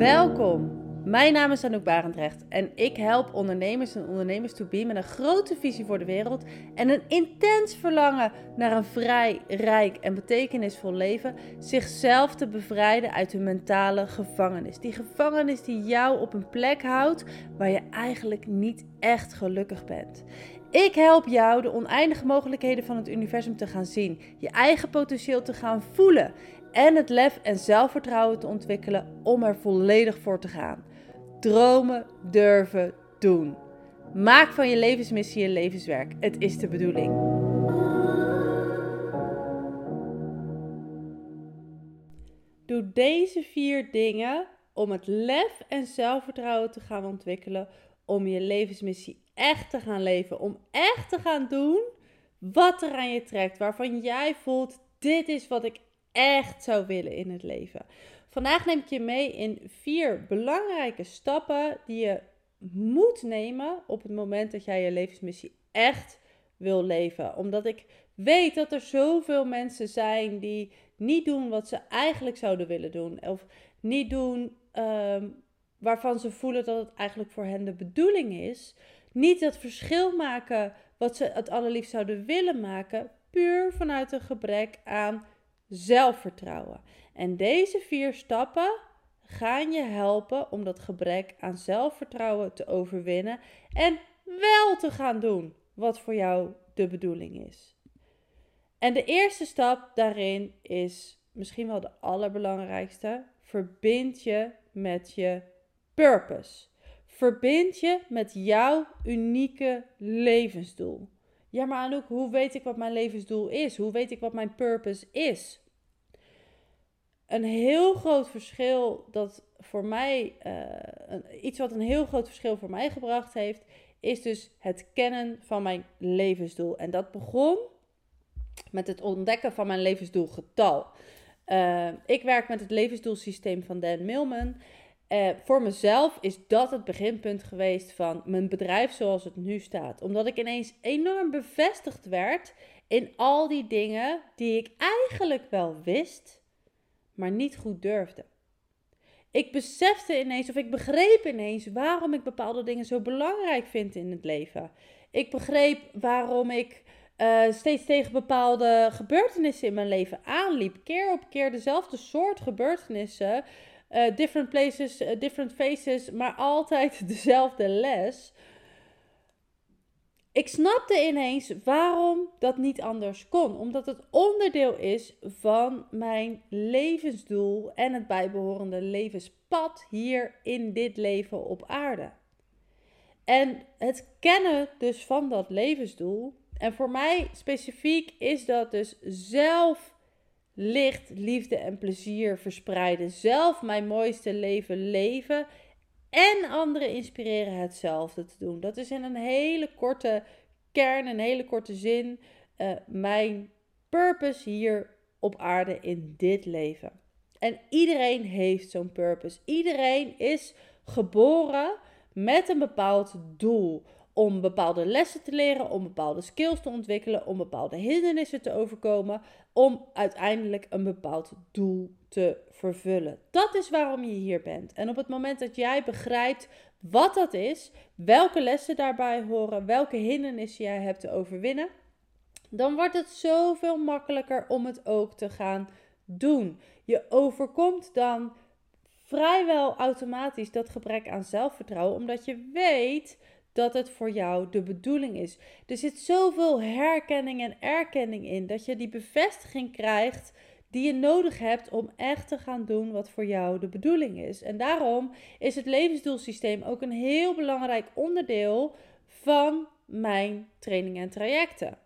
Welkom. Mijn naam is Anouk Barendrecht en ik help ondernemers en ondernemers to be met een grote visie voor de wereld en een intens verlangen naar een vrij, rijk en betekenisvol leven, zichzelf te bevrijden uit hun mentale gevangenis. Die gevangenis die jou op een plek houdt waar je eigenlijk niet echt gelukkig bent. Ik help jou de oneindige mogelijkheden van het universum te gaan zien, je eigen potentieel te gaan voelen en het lef en zelfvertrouwen te ontwikkelen om er volledig voor te gaan. Dromen, durven, doen. Maak van je levensmissie je levenswerk. Het is de bedoeling. Doe deze vier dingen om het lef en zelfvertrouwen te gaan ontwikkelen. Om je levensmissie echt te gaan leven. Om echt te gaan doen wat er aan je trekt. Waarvan jij voelt: dit is wat ik echt zou willen in het leven. Vandaag neem ik je mee in vier belangrijke stappen die je moet nemen op het moment dat jij je levensmissie echt wil leven. Omdat ik weet dat er zoveel mensen zijn die niet doen wat ze eigenlijk zouden willen doen. Of niet doen ehm, waarvan ze voelen dat het eigenlijk voor hen de bedoeling is. Niet dat verschil maken wat ze het allerliefst zouden willen maken. Puur vanuit een gebrek aan zelfvertrouwen. En deze vier stappen gaan je helpen om dat gebrek aan zelfvertrouwen te overwinnen en wel te gaan doen wat voor jou de bedoeling is. En de eerste stap daarin is misschien wel de allerbelangrijkste. Verbind je met je purpose. Verbind je met jouw unieke levensdoel. Ja, maar Anouk, hoe weet ik wat mijn levensdoel is? Hoe weet ik wat mijn purpose is? Een heel groot verschil dat voor mij, uh, iets wat een heel groot verschil voor mij gebracht heeft, is dus het kennen van mijn levensdoel. En dat begon met het ontdekken van mijn levensdoelgetal. Uh, ik werk met het levensdoelsysteem van Dan Millman. Uh, voor mezelf is dat het beginpunt geweest van mijn bedrijf zoals het nu staat. Omdat ik ineens enorm bevestigd werd in al die dingen die ik eigenlijk wel wist, maar niet goed durfde. Ik besefte ineens, of ik begreep ineens, waarom ik bepaalde dingen zo belangrijk vind in het leven. Ik begreep waarom ik uh, steeds tegen bepaalde gebeurtenissen in mijn leven aanliep. Keer op keer dezelfde soort gebeurtenissen uh, different places, uh, different faces, maar altijd dezelfde les. Ik snapte ineens waarom dat niet anders kon. Omdat het onderdeel is van mijn levensdoel en het bijbehorende levenspad hier in dit leven op aarde. En het kennen dus van dat levensdoel. En voor mij specifiek is dat dus zelf licht, liefde en plezier verspreiden. Zelf mijn mooiste leven leven. En anderen inspireren hetzelfde te doen. Dat is in een hele korte kern, een hele korte zin. Uh, mijn purpose hier op aarde in dit leven. En iedereen heeft zo'n purpose. Iedereen is geboren met een bepaald doel om bepaalde lessen te leren, om bepaalde skills te ontwikkelen, om bepaalde hindernissen te overkomen, om uiteindelijk een bepaald doel te vervullen. Dat is waarom je hier bent. En op het moment dat jij begrijpt wat dat is, welke lessen daarbij horen, welke hindernissen jij hebt te overwinnen, dan wordt het zoveel makkelijker om het ook te gaan doen. Je overkomt dan vrijwel automatisch dat gebrek aan zelfvertrouwen, omdat je weet dat het voor jou de bedoeling is. Er zit zoveel herkenning en erkenning in dat je die bevestiging krijgt die je nodig hebt om echt te gaan doen wat voor jou de bedoeling is. En daarom is het levensdoelsysteem ook een heel belangrijk onderdeel van mijn trainingen en trajecten.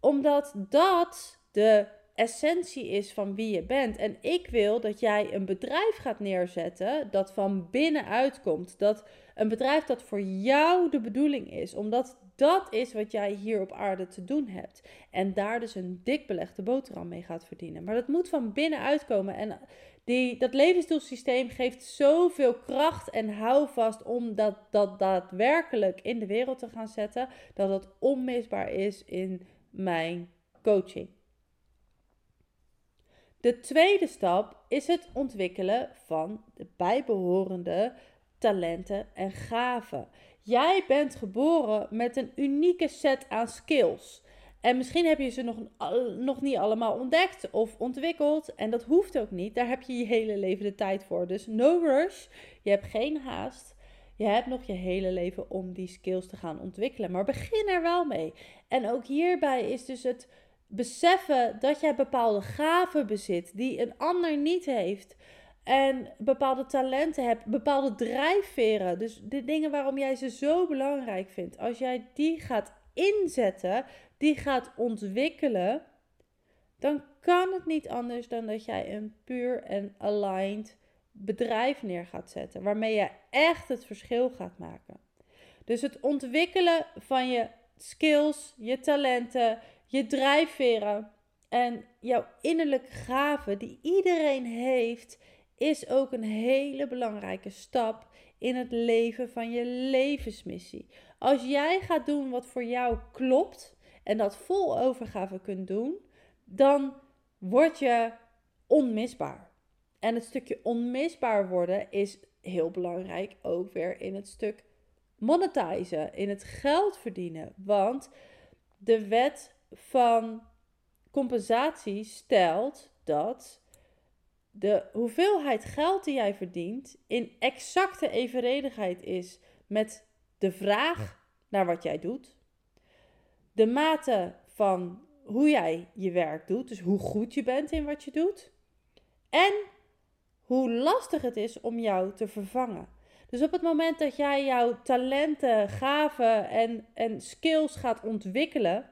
Omdat dat de essentie is van wie je bent. En ik wil dat jij een bedrijf gaat neerzetten dat van binnenuit komt. Dat een bedrijf dat voor jou de bedoeling is. Omdat dat is wat jij hier op aarde te doen hebt. En daar dus een dik belegde boterham mee gaat verdienen. Maar dat moet van binnenuit komen. En die, dat levensdoelsysteem geeft zoveel kracht en houvast om dat, dat daadwerkelijk in de wereld te gaan zetten. Dat het onmisbaar is in mijn coaching. De tweede stap is het ontwikkelen van de bijbehorende talenten en gaven. Jij bent geboren met een unieke set aan skills. En misschien heb je ze nog, nog niet allemaal ontdekt of ontwikkeld. En dat hoeft ook niet. Daar heb je je hele leven de tijd voor. Dus no rush. Je hebt geen haast. Je hebt nog je hele leven om die skills te gaan ontwikkelen. Maar begin er wel mee. En ook hierbij is dus het beseffen dat jij bepaalde gaven bezit die een ander niet heeft. En bepaalde talenten hebt, bepaalde drijfveren. Dus de dingen waarom jij ze zo belangrijk vindt. Als jij die gaat inzetten, die gaat ontwikkelen, dan kan het niet anders dan dat jij een puur en aligned bedrijf neer gaat zetten. Waarmee je echt het verschil gaat maken. Dus het ontwikkelen van je skills, je talenten, je drijfveren en jouw innerlijke gaven die iedereen heeft, is ook een hele belangrijke stap in het leven van je levensmissie. Als jij gaat doen wat voor jou klopt en dat vol overgave kunt doen, dan word je onmisbaar. En het stukje onmisbaar worden is heel belangrijk ook weer in het stuk monetizen, in het geld verdienen. Want de wet van compensatie stelt dat de hoeveelheid geld die jij verdient in exacte evenredigheid is met de vraag naar wat jij doet, de mate van hoe jij je werk doet, dus hoe goed je bent in wat je doet, en hoe lastig het is om jou te vervangen. Dus op het moment dat jij jouw talenten, gaven en, en skills gaat ontwikkelen,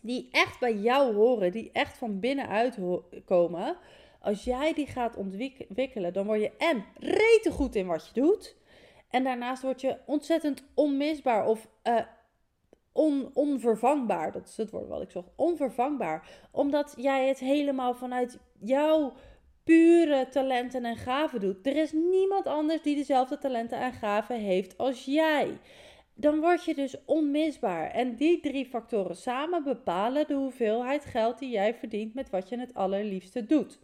die echt bij jou horen, die echt van binnenuit komen, als jij die gaat ontwikkelen, dan word je en rete goed in wat je doet. En daarnaast word je ontzettend onmisbaar of uh, on, onvervangbaar. Dat is het woord wat ik zocht. Onvervangbaar. Omdat jij het helemaal vanuit jouw pure talenten en gaven doet. Er is niemand anders die dezelfde talenten en gaven heeft als jij. Dan word je dus onmisbaar. En die drie factoren samen bepalen de hoeveelheid geld die jij verdient met wat je het allerliefste doet.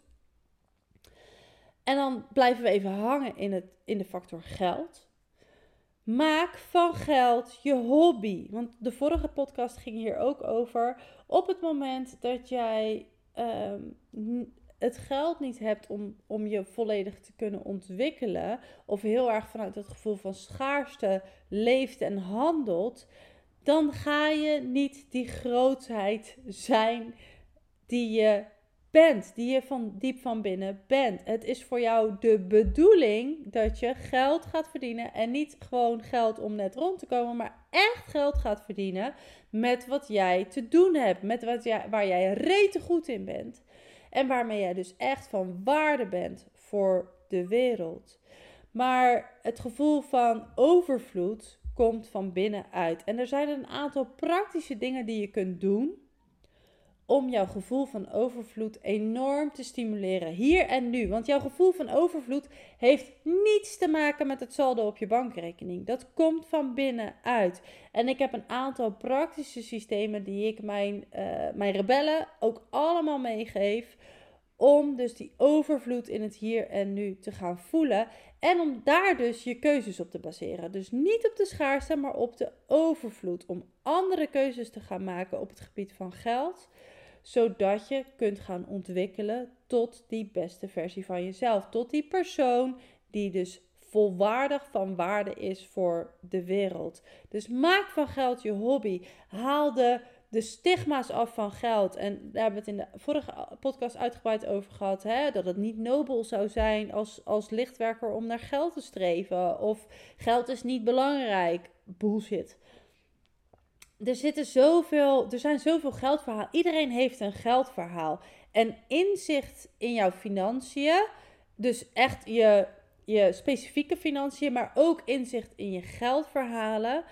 En dan blijven we even hangen in, het, in de factor geld. Maak van geld je hobby. Want de vorige podcast ging hier ook over. Op het moment dat jij ehm, het geld niet hebt om, om je volledig te kunnen ontwikkelen, of heel erg vanuit het gevoel van schaarste leeft en handelt, dan ga je niet die grootheid zijn die je bent, die je van diep van binnen bent. Het is voor jou de bedoeling dat je geld gaat verdienen en niet gewoon geld om net rond te komen, maar echt geld gaat verdienen met wat jij te doen hebt, met wat jij, waar jij rete goed in bent en waarmee jij dus echt van waarde bent voor de wereld. Maar het gevoel van overvloed komt van binnenuit. En er zijn een aantal praktische dingen die je kunt doen om jouw gevoel van overvloed enorm te stimuleren. Hier en nu. Want jouw gevoel van overvloed heeft niets te maken met het saldo op je bankrekening. Dat komt van binnenuit. En ik heb een aantal praktische systemen die ik mijn, uh, mijn rebellen ook allemaal meegeef. Om dus die overvloed in het hier en nu te gaan voelen. En om daar dus je keuzes op te baseren. Dus niet op de schaarste, maar op de overvloed. Om andere keuzes te gaan maken op het gebied van geld zodat je kunt gaan ontwikkelen tot die beste versie van jezelf. Tot die persoon die dus volwaardig van waarde is voor de wereld. Dus maak van geld je hobby. Haal de, de stigma's af van geld. En daar hebben we het in de vorige podcast uitgebreid over gehad. Hè? Dat het niet nobel zou zijn als, als lichtwerker om naar geld te streven. Of geld is niet belangrijk. Bullshit er, zitten zoveel, er zijn zoveel geldverhalen. Iedereen heeft een geldverhaal. En inzicht in jouw financiën, dus echt je, je specifieke financiën, maar ook inzicht in je geldverhalen,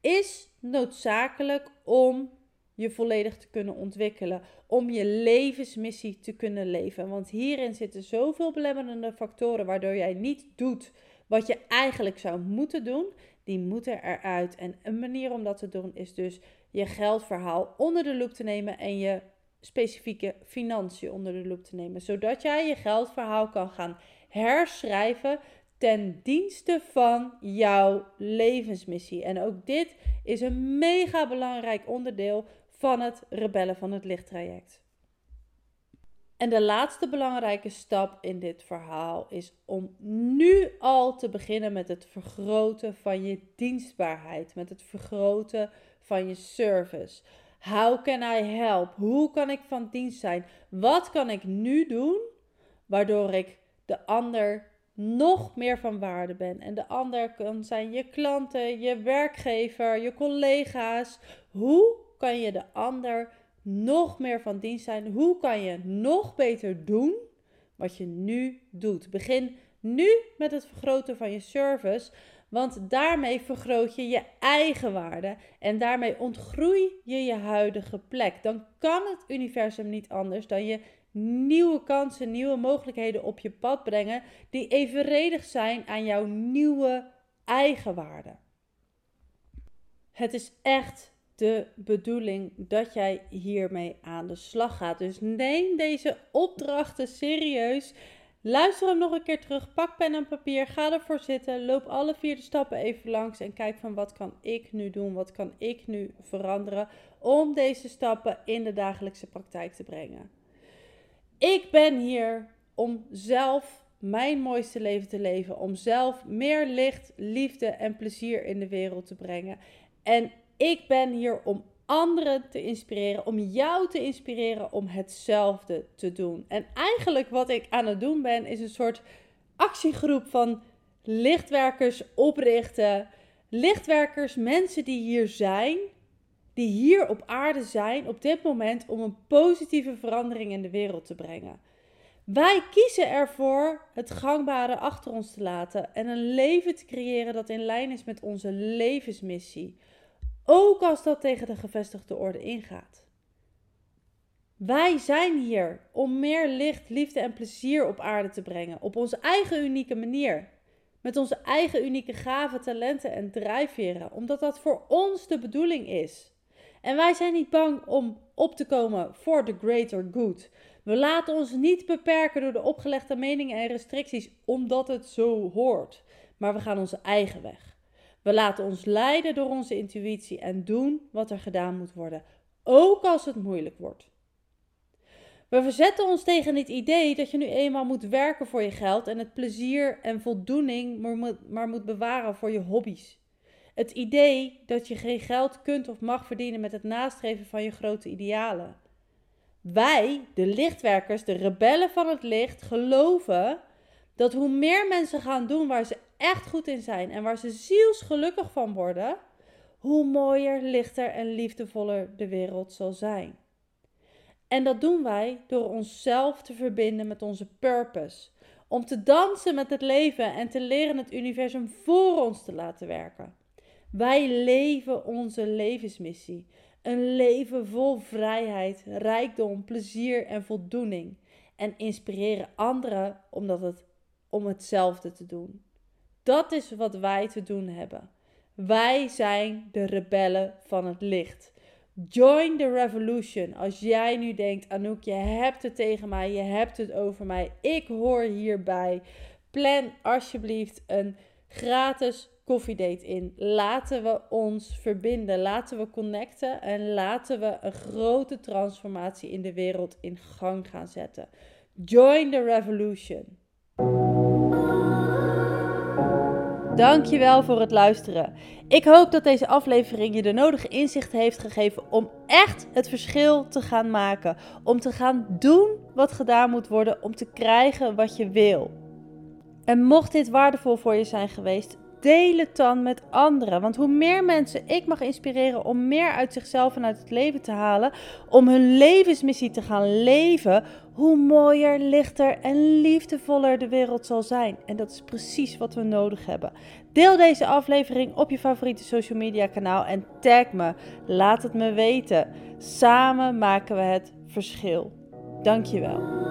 is noodzakelijk om je volledig te kunnen ontwikkelen. Om je levensmissie te kunnen leven. Want hierin zitten zoveel belemmerende factoren waardoor jij niet doet wat je eigenlijk zou moeten doen die moeten eruit. En een manier om dat te doen is dus je geldverhaal onder de loep te nemen en je specifieke financiën onder de loep te nemen. Zodat jij je geldverhaal kan gaan herschrijven ten dienste van jouw levensmissie. En ook dit is een mega belangrijk onderdeel van het rebellen van het lichttraject. En de laatste belangrijke stap in dit verhaal is om nu al te beginnen met het vergroten van je dienstbaarheid, met het vergroten van je service. How can I help? Hoe kan ik van dienst zijn? Wat kan ik nu doen waardoor ik de ander nog meer van waarde ben? En de ander kan zijn je klanten, je werkgever, je collega's. Hoe kan je de ander nog meer van dienst zijn? Hoe kan je nog beter doen wat je nu doet? Begin nu met het vergroten van je service, want daarmee vergroot je je eigen waarde en daarmee ontgroei je je huidige plek. Dan kan het universum niet anders dan je nieuwe kansen, nieuwe mogelijkheden op je pad brengen die evenredig zijn aan jouw nieuwe eigenwaarde. Het is echt de bedoeling dat jij hiermee aan de slag gaat. Dus neem deze opdrachten serieus. Luister hem nog een keer terug. Pak pen en papier. Ga ervoor zitten. Loop alle vier de stappen even langs. En kijk van wat kan ik nu doen? Wat kan ik nu veranderen? Om deze stappen in de dagelijkse praktijk te brengen. Ik ben hier om zelf mijn mooiste leven te leven. Om zelf meer licht, liefde en plezier in de wereld te brengen. En ik ben hier om anderen te inspireren, om jou te inspireren om hetzelfde te doen. En eigenlijk wat ik aan het doen ben, is een soort actiegroep van lichtwerkers oprichten. Lichtwerkers, mensen die hier zijn, die hier op aarde zijn op dit moment om een positieve verandering in de wereld te brengen. Wij kiezen ervoor het gangbare achter ons te laten en een leven te creëren dat in lijn is met onze levensmissie. Ook als dat tegen de gevestigde orde ingaat. Wij zijn hier om meer licht, liefde en plezier op aarde te brengen. Op onze eigen unieke manier. Met onze eigen unieke gaven, talenten en drijfveren. Omdat dat voor ons de bedoeling is. En wij zijn niet bang om op te komen voor the greater good. We laten ons niet beperken door de opgelegde meningen en restricties omdat het zo hoort. Maar we gaan onze eigen weg. We laten ons leiden door onze intuïtie en doen wat er gedaan moet worden, ook als het moeilijk wordt. We verzetten ons tegen het idee dat je nu eenmaal moet werken voor je geld en het plezier en voldoening maar moet, bewaren voor je hobby's. Het idee dat je geen geld kunt of mag verdienen met het nastreven van je grote idealen. Wij, de lichtwerkers, de rebellen van het licht, geloven dat hoe meer mensen gaan doen waar ze echt goed in zijn en waar ze zielsgelukkig van worden, hoe mooier, lichter en liefdevoller de wereld zal zijn. En dat doen wij door onszelf te verbinden met onze purpose. Om te dansen met het leven en te leren het universum voor ons te laten werken. Wij leven onze levensmissie. Een leven vol vrijheid, rijkdom, plezier en voldoening. En inspireren anderen omdat het, om hetzelfde te doen. Dat is wat wij te doen hebben. Wij zijn de rebellen van het licht. Join the revolution. Als jij nu denkt, Anouk, je hebt het tegen mij, je hebt het over mij, ik hoor hierbij. Plan alsjeblieft een gratis koffiedate in. Laten we ons verbinden, laten we connecten en laten we een grote transformatie in de wereld in gang gaan zetten. Join the revolution. Dankjewel voor het luisteren. Ik hoop dat deze aflevering je de nodige inzicht heeft gegeven om echt het verschil te gaan maken. Om te gaan doen wat gedaan moet worden om te krijgen wat je wil. En mocht dit waardevol voor je zijn geweest, deel het dan met anderen. Want hoe meer mensen ik mag inspireren om meer uit zichzelf en uit het leven te halen, om hun levensmissie te gaan leven, hoe mooier, lichter en liefdevoller de wereld zal zijn. En dat is precies wat we nodig hebben. Deel deze aflevering op je favoriete social media kanaal en tag me. Laat het me weten. Samen maken we het verschil. Dankjewel.